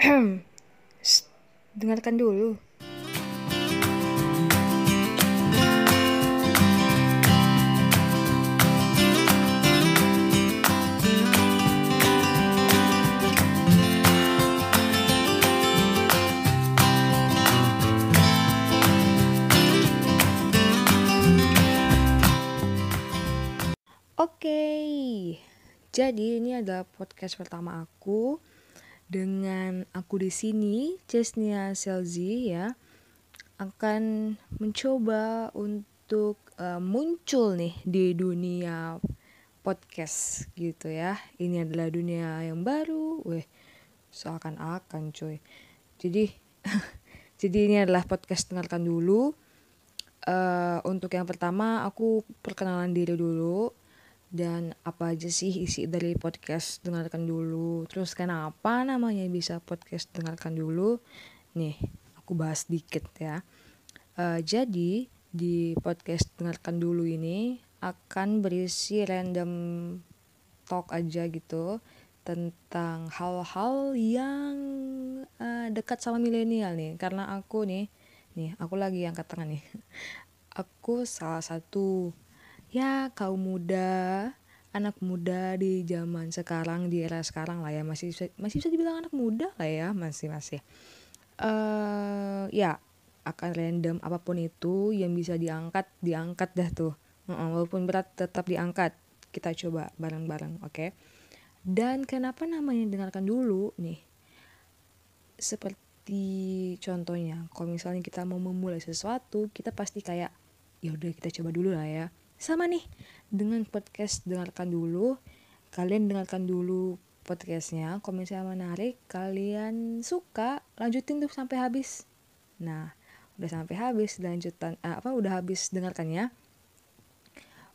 Dengarkan dulu. Oke, jadi ini adalah podcast pertama aku dengan aku di sini, Chesnia Selzi ya, akan mencoba untuk uh, muncul nih di dunia podcast gitu ya. Ini adalah dunia yang baru, weh, seakan-akan coy. Jadi, jadi ini adalah podcast dengarkan dulu. Uh, untuk yang pertama aku perkenalan diri dulu dan apa aja sih isi dari podcast dengarkan dulu? Terus kenapa namanya bisa podcast dengarkan dulu? Nih aku bahas dikit ya. Uh, jadi di podcast dengarkan dulu ini akan berisi random talk aja gitu tentang hal-hal yang uh, dekat sama milenial nih. Karena aku nih nih aku lagi angkat tangan nih. Aku salah satu ya kaum muda anak muda di zaman sekarang di era sekarang lah ya. Masih bisa, masih bisa dibilang anak muda lah ya masih masih. Uh, ya akan random apa pun itu yang bisa diangkat diangkat dah tuh. Uh, walaupun berat tetap diangkat. Kita coba bareng-bareng oke? Okay? dan kenapa namanya dengarkan dulu? Nih seperti contohnya kalau misalnya kita mau memulai sesuatu kita pasti kayak ya udah kita coba dulu lah ya sama nih dengan podcast dengarkan dulu kalian dengarkan dulu podcastnya. Kalau misalnya menarik kalian suka lanjutin tuh sampai habis. Nah udah sampai habis lanjutan eh, apa udah habis dengarkannya.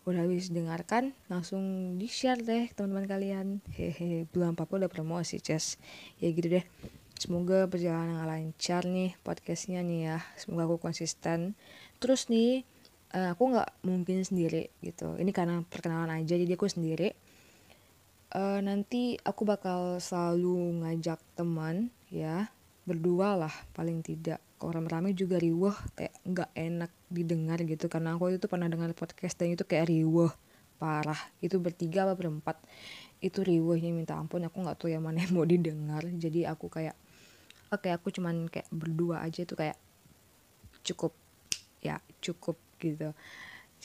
Udah habis dengarkan langsung di share deh teman-teman kalian. Hehe belum apa apa udah promosi ces. Ya gitu deh. Semoga perjalanan lancar nih podcastnya nih ya. Semoga aku konsisten. Terus nih uh, aku nggak mungkin sendiri gitu. Ini karena perkenalan aja jadi aku sendiri. Uh, nanti aku bakal selalu ngajak teman ya berdua lah paling tidak. Kalau rame-rame juga riweh kayak nggak enak didengar gitu. Karena aku itu pernah dengar podcast dan itu kayak riweh parah. Itu bertiga apa berempat itu riwehnya minta ampun aku nggak tahu yang mana yang mau didengar. Jadi aku kayak oke okay, aku cuman kayak berdua aja tuh kayak cukup ya cukup gitu.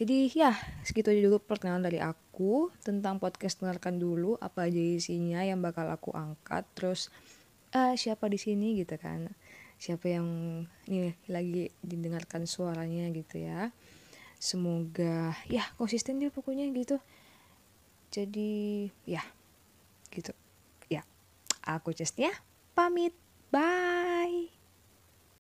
Jadi ya segitu aja dulu perkenalan dari aku tentang podcast dengarkan dulu apa aja isinya yang bakal aku angkat terus uh, siapa di sini gitu kan. Siapa yang nih lagi didengarkan suaranya gitu ya. Semoga ya konsisten dia pokoknya gitu. Jadi ya gitu. Ya aku just ya pamit. Bye